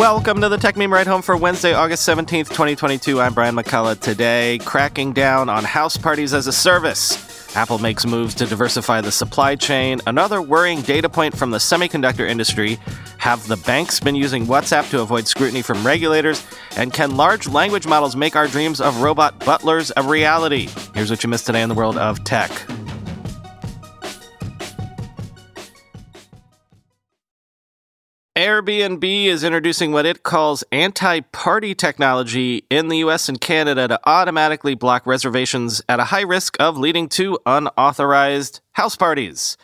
Welcome to the Techmeme Ride Home for Wednesday, August 17th, 2022. I'm Brian McCullough. Today, cracking down on house parties as a service. Apple makes moves to diversify the supply chain. Another worrying data point from the semiconductor industry. Have the banks been using WhatsApp to avoid scrutiny from regulators? And can large language models make our dreams of robot butlers a reality? Here's what you missed today in the world of tech. Airbnb is introducing what it calls anti party technology in the US and Canada to automatically block reservations at a high risk of leading to unauthorized house parties.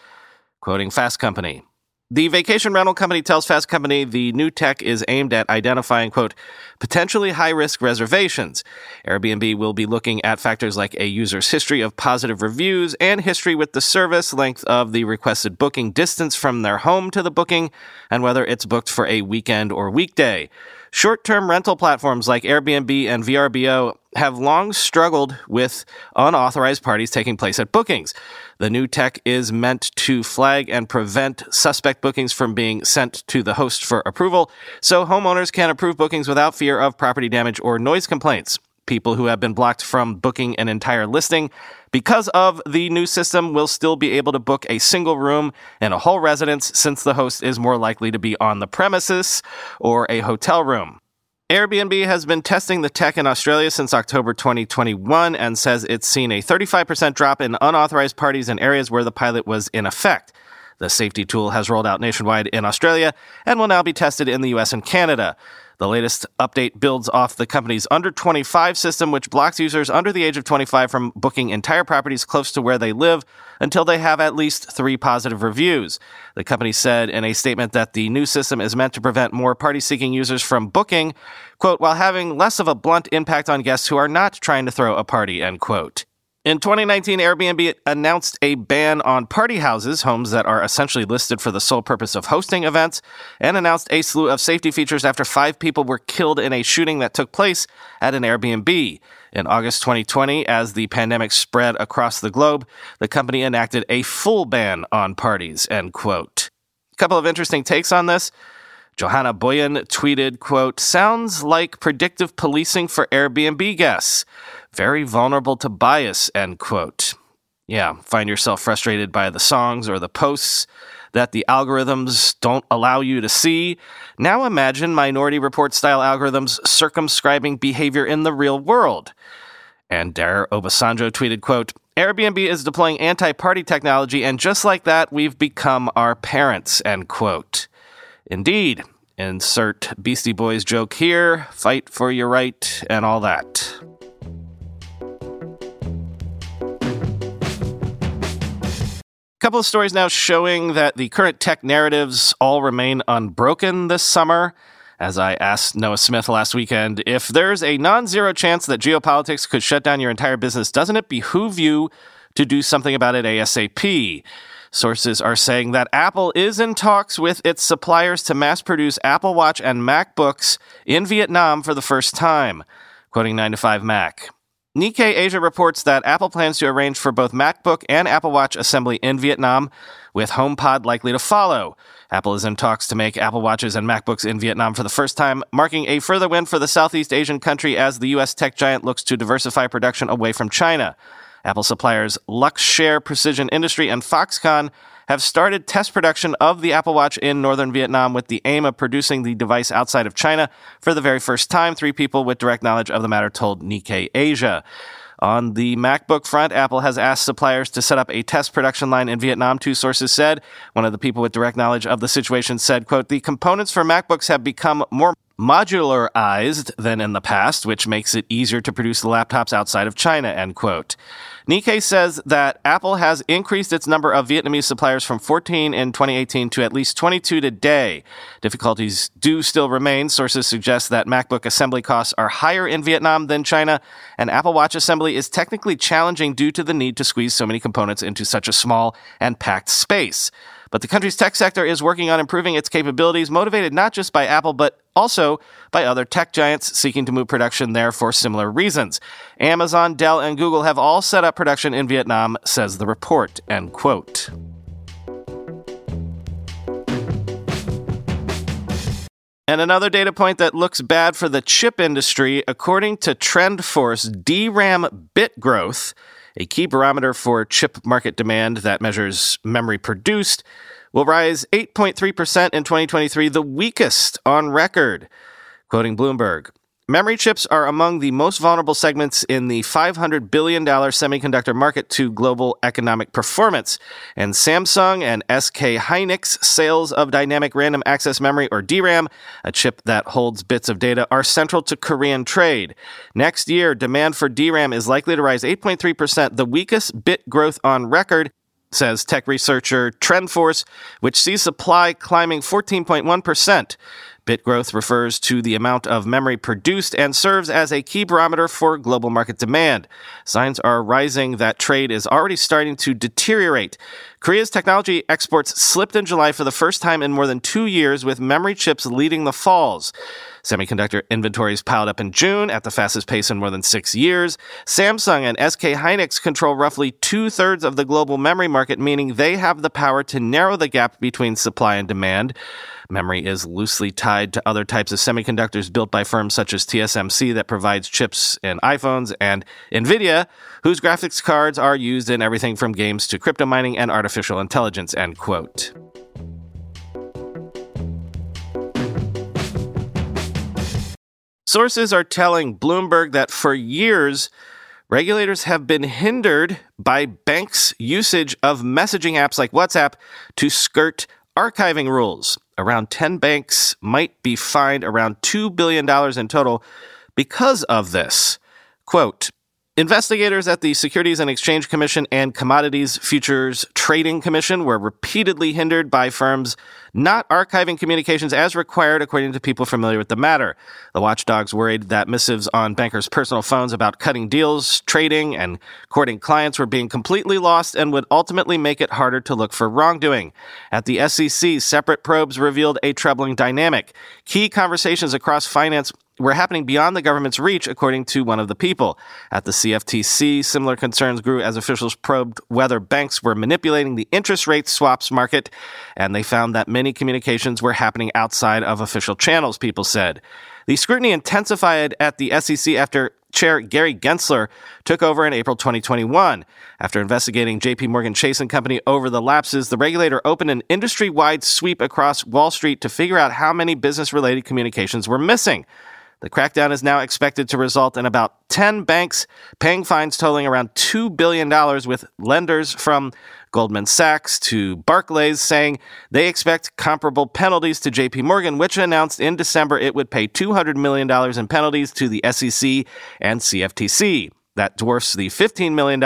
Quoting Fast Company. The vacation rental company tells Fast Company the new tech is aimed at identifying, quote, potentially high risk reservations. Airbnb will be looking at factors like a user's history of positive reviews and history with the service, length of the requested booking, distance from their home to the booking, and whether it's booked for a weekend or weekday. Short term rental platforms like Airbnb and VRBO have long struggled with unauthorized parties taking place at bookings. The new tech is meant to flag and prevent suspect bookings from being sent to the host for approval, so homeowners can approve bookings without fear of property damage or noise complaints. People who have been blocked from booking an entire listing because of the new system will still be able to book a single room in a whole residence since the host is more likely to be on the premises or a hotel room. Airbnb has been testing the tech in Australia since October 2021 and says it's seen a 35% drop in unauthorized parties in areas where the pilot was in effect. The safety tool has rolled out nationwide in Australia and will now be tested in the US and Canada. The latest update builds off the company's under 25 system, which blocks users under the age of 25 from booking entire properties close to where they live until they have at least three positive reviews. The company said in a statement that the new system is meant to prevent more party seeking users from booking, quote, while having less of a blunt impact on guests who are not trying to throw a party, end quote. In 2019, Airbnb announced a ban on party houses, homes that are essentially listed for the sole purpose of hosting events, and announced a slew of safety features after five people were killed in a shooting that took place at an Airbnb. In August 2020, as the pandemic spread across the globe, the company enacted a full ban on parties, end quote. A couple of interesting takes on this. Johanna Boyen tweeted, quote, sounds like predictive policing for Airbnb guests very vulnerable to bias, end quote. Yeah, find yourself frustrated by the songs or the posts that the algorithms don't allow you to see. Now imagine Minority Report style algorithms circumscribing behavior in the real world. And Dare Obasanjo tweeted, quote, Airbnb is deploying anti-party technology, and just like that, we've become our parents, end quote. Indeed. Insert Beastie Boys joke here, fight for your right, and all that. couple of stories now showing that the current tech narratives all remain unbroken this summer. As I asked Noah Smith last weekend, if there's a non zero chance that geopolitics could shut down your entire business, doesn't it behoove you to do something about it ASAP? Sources are saying that Apple is in talks with its suppliers to mass produce Apple Watch and MacBooks in Vietnam for the first time. Quoting 9 to 5 Mac. Nikkei Asia reports that Apple plans to arrange for both MacBook and Apple Watch assembly in Vietnam, with HomePod likely to follow. Apple is in talks to make Apple Watches and MacBooks in Vietnam for the first time, marking a further win for the Southeast Asian country as the U.S. tech giant looks to diversify production away from China. Apple suppliers Luxshare Precision Industry and Foxconn have started test production of the Apple Watch in northern Vietnam with the aim of producing the device outside of China for the very first time. Three people with direct knowledge of the matter told Nikkei Asia. On the MacBook front, Apple has asked suppliers to set up a test production line in Vietnam, two sources said. One of the people with direct knowledge of the situation said, quote, the components for MacBooks have become more modularized than in the past, which makes it easier to produce the laptops outside of China, end quote. Nikkei says that Apple has increased its number of Vietnamese suppliers from 14 in 2018 to at least 22 today. Difficulties do still remain. Sources suggest that MacBook assembly costs are higher in Vietnam than China, and Apple Watch assembly is technically challenging due to the need to squeeze so many components into such a small and packed space. But the country's tech sector is working on improving its capabilities, motivated not just by Apple, but also by other tech giants seeking to move production there for similar reasons. Amazon, Dell, and Google have all set up production in Vietnam, says the report. End quote. And another data point that looks bad for the chip industry, according to TrendForce, DRAM bit growth, a key barometer for chip market demand that measures memory produced, will rise 8.3% in 2023, the weakest on record. Quoting Bloomberg, Memory chips are among the most vulnerable segments in the $500 billion semiconductor market to global economic performance. And Samsung and SK Hynix sales of dynamic random access memory, or DRAM, a chip that holds bits of data, are central to Korean trade. Next year, demand for DRAM is likely to rise 8.3%, the weakest bit growth on record says tech researcher TrendForce, which sees supply climbing 14.1%. Bit growth refers to the amount of memory produced and serves as a key barometer for global market demand. Signs are rising that trade is already starting to deteriorate. Korea's technology exports slipped in July for the first time in more than two years, with memory chips leading the falls. Semiconductor inventories piled up in June at the fastest pace in more than six years. Samsung and SK Hynix control roughly two thirds of the global memory market, meaning they have the power to narrow the gap between supply and demand. Memory is loosely tied to other types of semiconductors built by firms such as TSMC that provides chips in iPhones and Nvidia, whose graphics cards are used in everything from games to crypto mining and artificial intelligence, end quote. Sources are telling Bloomberg that for years, regulators have been hindered by banks' usage of messaging apps like WhatsApp to skirt archiving rules. Around 10 banks might be fined around $2 billion in total because of this. Quote, Investigators at the Securities and Exchange Commission and Commodities Futures Trading Commission were repeatedly hindered by firms not archiving communications as required, according to people familiar with the matter. The watchdogs worried that missives on bankers' personal phones about cutting deals, trading, and courting clients were being completely lost and would ultimately make it harder to look for wrongdoing. At the SEC, separate probes revealed a troubling dynamic. Key conversations across finance were happening beyond the government's reach, according to one of the people. At the CFTC, similar concerns grew as officials probed whether banks were manipulating the interest rate swaps market, and they found that many communications were happening outside of official channels, people said. The scrutiny intensified at the SEC after Chair Gary Gensler took over in April 2021. After investigating JP Morgan Chase and Company over the lapses, the regulator opened an industry-wide sweep across Wall Street to figure out how many business-related communications were missing. The crackdown is now expected to result in about 10 banks paying fines totaling around $2 billion, with lenders from Goldman Sachs to Barclays saying they expect comparable penalties to JP Morgan, which announced in December it would pay $200 million in penalties to the SEC and CFTC. That dwarfs the $15 million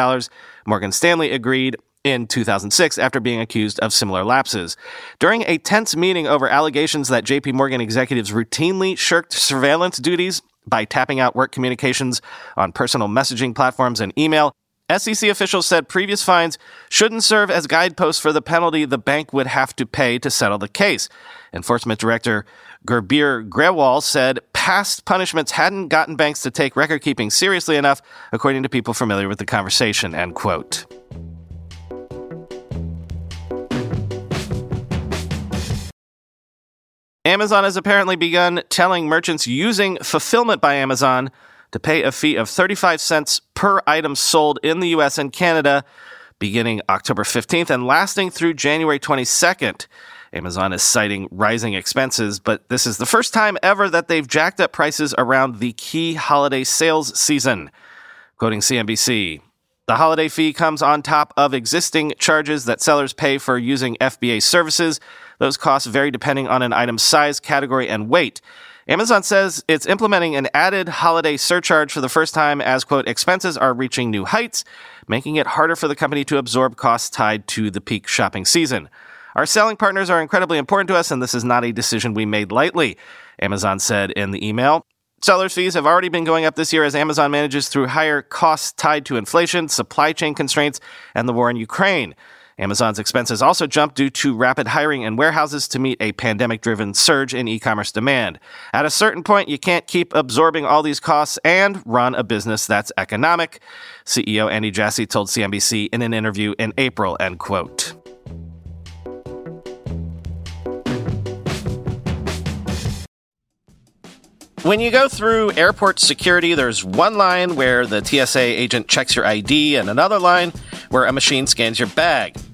Morgan Stanley agreed in 2006 after being accused of similar lapses. During a tense meeting over allegations that JP Morgan executives routinely shirked surveillance duties by tapping out work communications on personal messaging platforms and email, SEC officials said previous fines shouldn't serve as guideposts for the penalty the bank would have to pay to settle the case. Enforcement Director Gurbir Grewal said past punishments hadn't gotten banks to take record keeping seriously enough, according to people familiar with the conversation, end quote. Amazon has apparently begun telling merchants using Fulfillment by Amazon to pay a fee of 35 cents per item sold in the US and Canada beginning October 15th and lasting through January 22nd. Amazon is citing rising expenses, but this is the first time ever that they've jacked up prices around the key holiday sales season. Quoting CNBC, the holiday fee comes on top of existing charges that sellers pay for using FBA services those costs vary depending on an item's size, category, and weight. Amazon says it's implementing an added holiday surcharge for the first time as, quote, expenses are reaching new heights, making it harder for the company to absorb costs tied to the peak shopping season. Our selling partners are incredibly important to us, and this is not a decision we made lightly, Amazon said in the email. Sellers' fees have already been going up this year as Amazon manages through higher costs tied to inflation, supply chain constraints, and the war in Ukraine. Amazon's expenses also jumped due to rapid hiring in warehouses to meet a pandemic driven surge in e commerce demand. At a certain point, you can't keep absorbing all these costs and run a business that's economic, CEO Andy Jassy told CNBC in an interview in April, end quote. When you go through airport security, there's one line where the TSA agent checks your ID and another line where a machine scans your bag.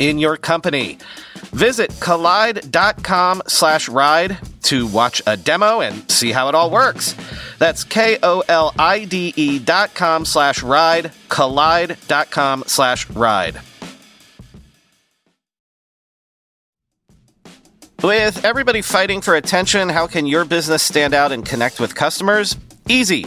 in your company. Visit kolide.com slash ride to watch a demo and see how it all works. That's K-O-L-I-D-E dot com slash ride, kolide.com slash ride. With everybody fighting for attention, how can your business stand out and connect with customers? Easy.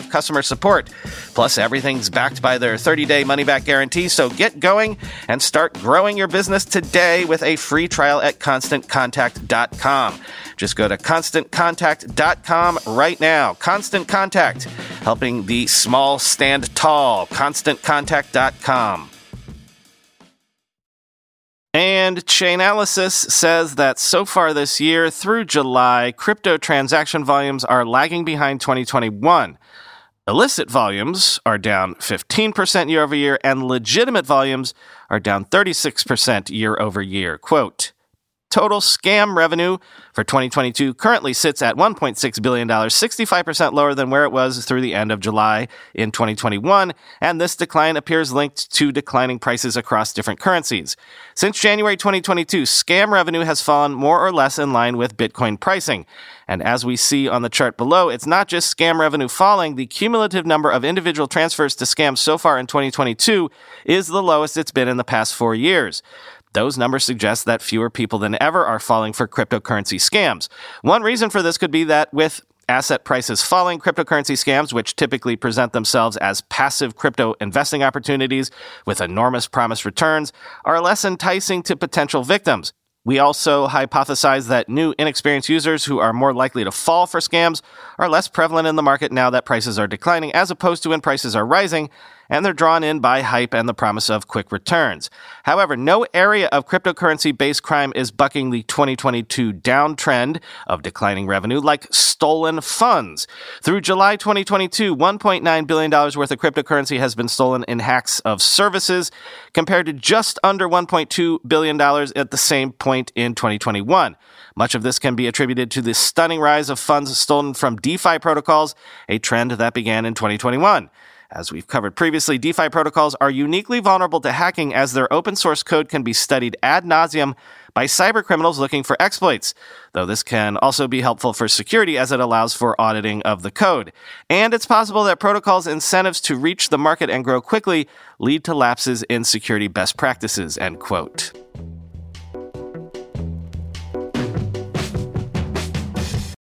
customer support. Plus, everything's backed by their 30 day money back guarantee, so get going and start growing your business today with a free trial at constantcontact.com. Just go to constantcontact.com right now. Constant Contact, helping the small stand tall. ConstantContact.com. And Chainalysis says that so far this year, through July, crypto transaction volumes are lagging behind 2021. Illicit volumes are down 15% year over year, and legitimate volumes are down 36% year over year. Quote, Total scam revenue for 2022 currently sits at $1.6 billion, 65% lower than where it was through the end of July in 2021, and this decline appears linked to declining prices across different currencies. Since January 2022, scam revenue has fallen more or less in line with Bitcoin pricing. And as we see on the chart below, it's not just scam revenue falling, the cumulative number of individual transfers to scams so far in 2022 is the lowest it's been in the past four years. Those numbers suggest that fewer people than ever are falling for cryptocurrency scams. One reason for this could be that with asset prices falling, cryptocurrency scams, which typically present themselves as passive crypto investing opportunities with enormous promised returns, are less enticing to potential victims. We also hypothesize that new inexperienced users who are more likely to fall for scams are less prevalent in the market now that prices are declining as opposed to when prices are rising, and they're drawn in by hype and the promise of quick returns. However, no area of cryptocurrency based crime is bucking the 2022 downtrend of declining revenue like stolen funds. Through July 2022, $1.9 billion worth of cryptocurrency has been stolen in hacks of services, compared to just under $1.2 billion at the same point in 2021. Much of this can be attributed to the stunning rise of funds stolen from DeFi protocols, a trend that began in 2021. As we've covered previously, DeFi protocols are uniquely vulnerable to hacking as their open source code can be studied ad nauseum by cybercriminals looking for exploits, though this can also be helpful for security as it allows for auditing of the code. And it's possible that protocols' incentives to reach the market and grow quickly lead to lapses in security best practices, end quote.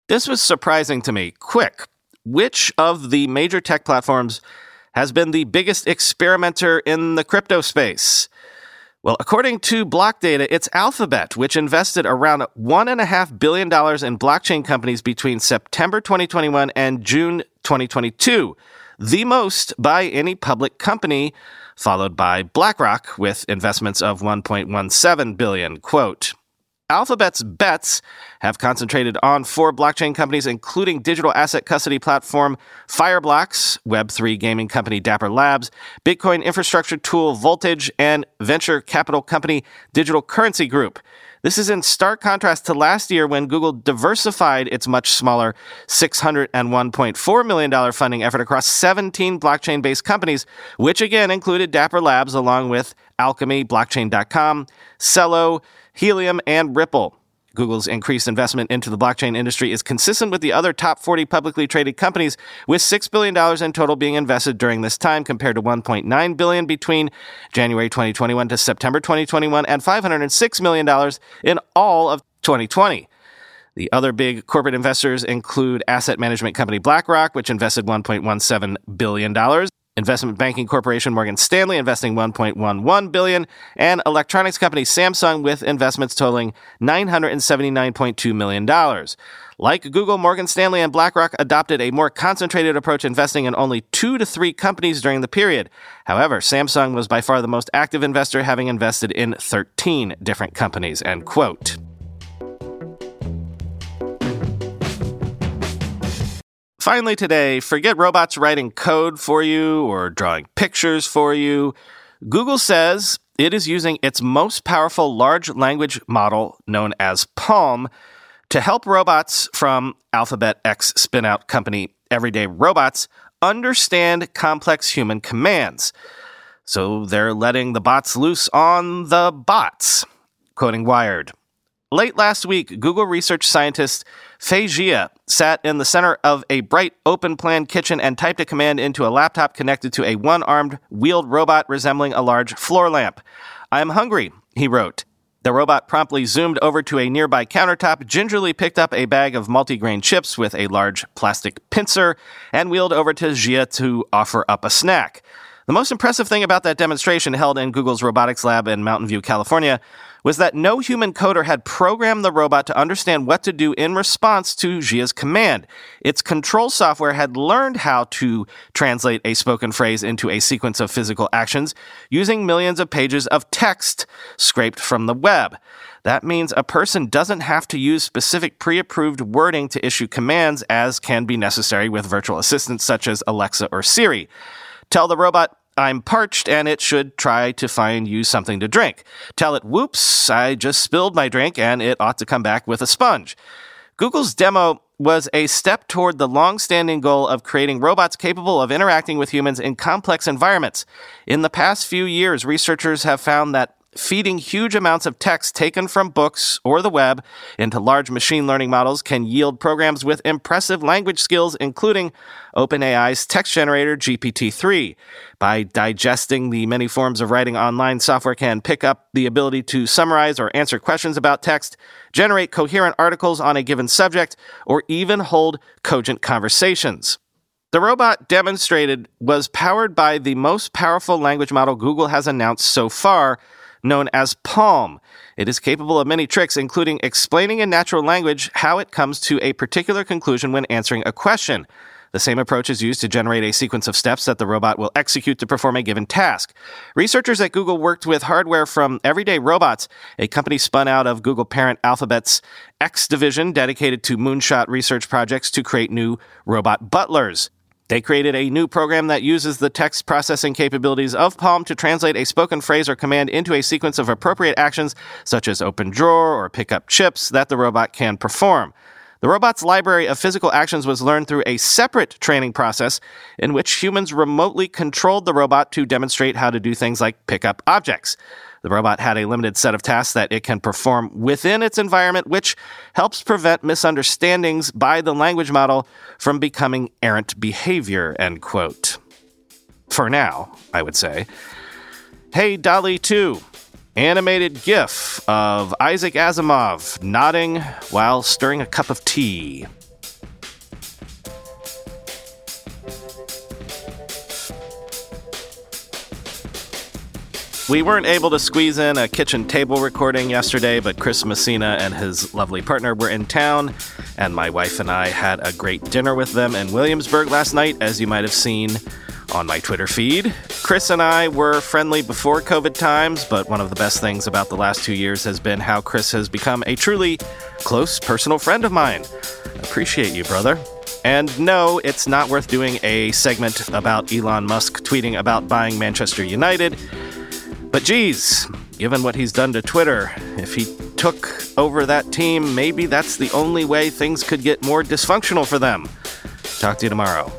This was surprising to me. Quick, which of the major tech platforms has been the biggest experimenter in the crypto space? Well, according to Blockdata, it's Alphabet, which invested around $1.5 billion in blockchain companies between September 2021 and June 2022. the most by any public company, followed by BlackRock with investments of 1.17 billion. Quote, Alphabet's bets have concentrated on four blockchain companies, including digital asset custody platform Fireblocks, Web3 gaming company Dapper Labs, Bitcoin infrastructure tool Voltage, and venture capital company Digital Currency Group. This is in stark contrast to last year when Google diversified its much smaller $601.4 million funding effort across 17 blockchain based companies, which again included Dapper Labs along with Alchemy, Blockchain.com, Celo, Helium, and Ripple. Google's increased investment into the blockchain industry is consistent with the other top 40 publicly traded companies, with $6 billion in total being invested during this time compared to 1.9 billion between January 2021 to September 2021 and $506 million in all of 2020. The other big corporate investors include asset management company BlackRock, which invested $1.17 billion, Investment banking corporation Morgan Stanley investing 1.11 billion and electronics company Samsung with investments totaling 979.2 million dollars. Like Google, Morgan Stanley and BlackRock adopted a more concentrated approach investing in only 2 to 3 companies during the period. However, Samsung was by far the most active investor having invested in 13 different companies, end quote. Finally, today, forget robots writing code for you or drawing pictures for you. Google says it is using its most powerful large language model, known as PaLM, to help robots from Alphabet X spinout company Everyday Robots understand complex human commands. So they're letting the bots loose on the bots. Quoting Wired. Late last week, Google research scientist Fei Xia sat in the center of a bright open plan kitchen and typed a command into a laptop connected to a one armed wheeled robot resembling a large floor lamp. I am hungry, he wrote. The robot promptly zoomed over to a nearby countertop, gingerly picked up a bag of multigrain chips with a large plastic pincer, and wheeled over to Xia to offer up a snack. The most impressive thing about that demonstration held in Google's robotics lab in Mountain View, California, was that no human coder had programmed the robot to understand what to do in response to Xia's command. Its control software had learned how to translate a spoken phrase into a sequence of physical actions using millions of pages of text scraped from the web. That means a person doesn't have to use specific pre approved wording to issue commands as can be necessary with virtual assistants such as Alexa or Siri. Tell the robot, I'm parched and it should try to find you something to drink. Tell it, whoops, I just spilled my drink and it ought to come back with a sponge. Google's demo was a step toward the long standing goal of creating robots capable of interacting with humans in complex environments. In the past few years, researchers have found that feeding huge amounts of text taken from books or the web into large machine learning models can yield programs with impressive language skills, including OpenAI's text generator GPT-3. By digesting the many forms of writing online, software can pick up the ability to summarize or answer questions about text, generate coherent articles on a given subject, or even hold cogent conversations. The robot demonstrated was powered by the most powerful language model Google has announced so far, known as PaLM. It is capable of many tricks, including explaining in natural language how it comes to a particular conclusion when answering a question. The same approach is used to generate a sequence of steps that the robot will execute to perform a given task. Researchers at Google worked with hardware from Everyday Robots, a company spun out of Google parent Alphabet's X division dedicated to moonshot research projects to create new robot butlers. They created a new program that uses the text processing capabilities of PaLM to translate a spoken phrase or command into a sequence of appropriate actions, such as open drawer or pick up chips, that the robot can perform. The robot's library of physical actions was learned through a separate training process in which humans remotely controlled the robot to demonstrate how to do things like pick up objects. The robot had a limited set of tasks that it can perform within its environment, which helps prevent misunderstandings by the language model from becoming errant behavior, end quote. For now, I would say. Hey, DALL-E 2. Animated GIF of Isaac Asimov nodding while stirring a cup of tea. We weren't able to squeeze in a kitchen table recording yesterday, but Chris Messina and his lovely partner were in town, And my wife and I had a great dinner with them in Williamsburg last night, as you might have seen on my Twitter feed. Chris and I were friendly before COVID times, but one of the best things about the last two years has been how Chris has become a truly close personal friend of mine. Appreciate you, brother. And no, it's not worth doing a segment about Elon Musk tweeting about buying Manchester United. But geez, given what he's done to Twitter, if he took over that team, maybe that's the only way things could get more dysfunctional for them. Talk to you tomorrow.